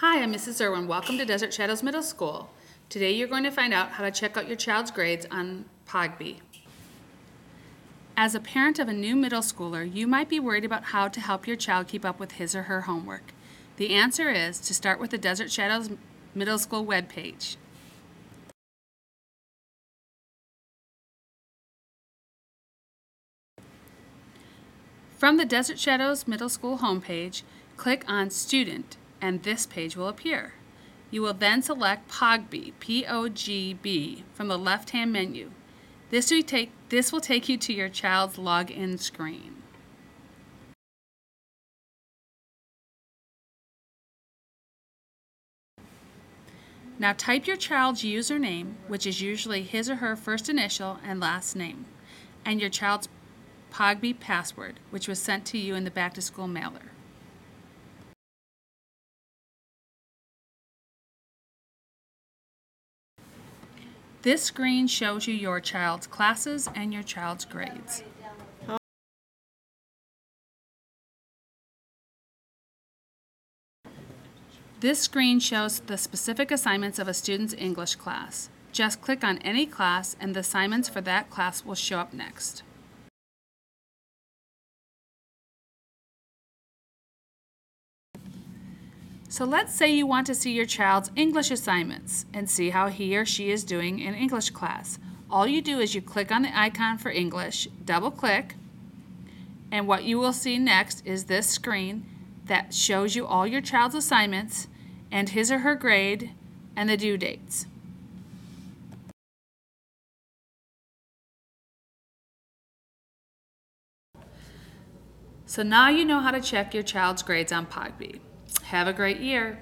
Hi, I'm Mrs. Irwin. Welcome to Desert Shadows Middle School. Today you're going to find out how to check out your child's grades on Pogby. As a parent of a new middle schooler, you might be worried about how to help your child keep up with his or her homework. The answer is to start with the Desert Shadows Middle School webpage. From the Desert Shadows Middle School homepage, click on Student and this page will appear. You will then select POGB, P-O-G-B, from the left-hand menu. This will, take, this will take you to your child's login screen. Now type your child's username, which is usually his or her first initial and last name, and your child's POGB password, which was sent to you in the back to school mailer. This screen shows you your child's classes and your child's grades. This screen shows the specific assignments of a student's English class. Just click on any class and the assignments for that class will show up next. So let's say you want to see your child's English assignments and see how he or she is doing in English class. All you do is you click on the icon for English, double click, and what you will see next is this screen that shows you all your child's assignments and his or her grade and the due dates. So now you know how to check your child's grades on Pogby. Have a great year.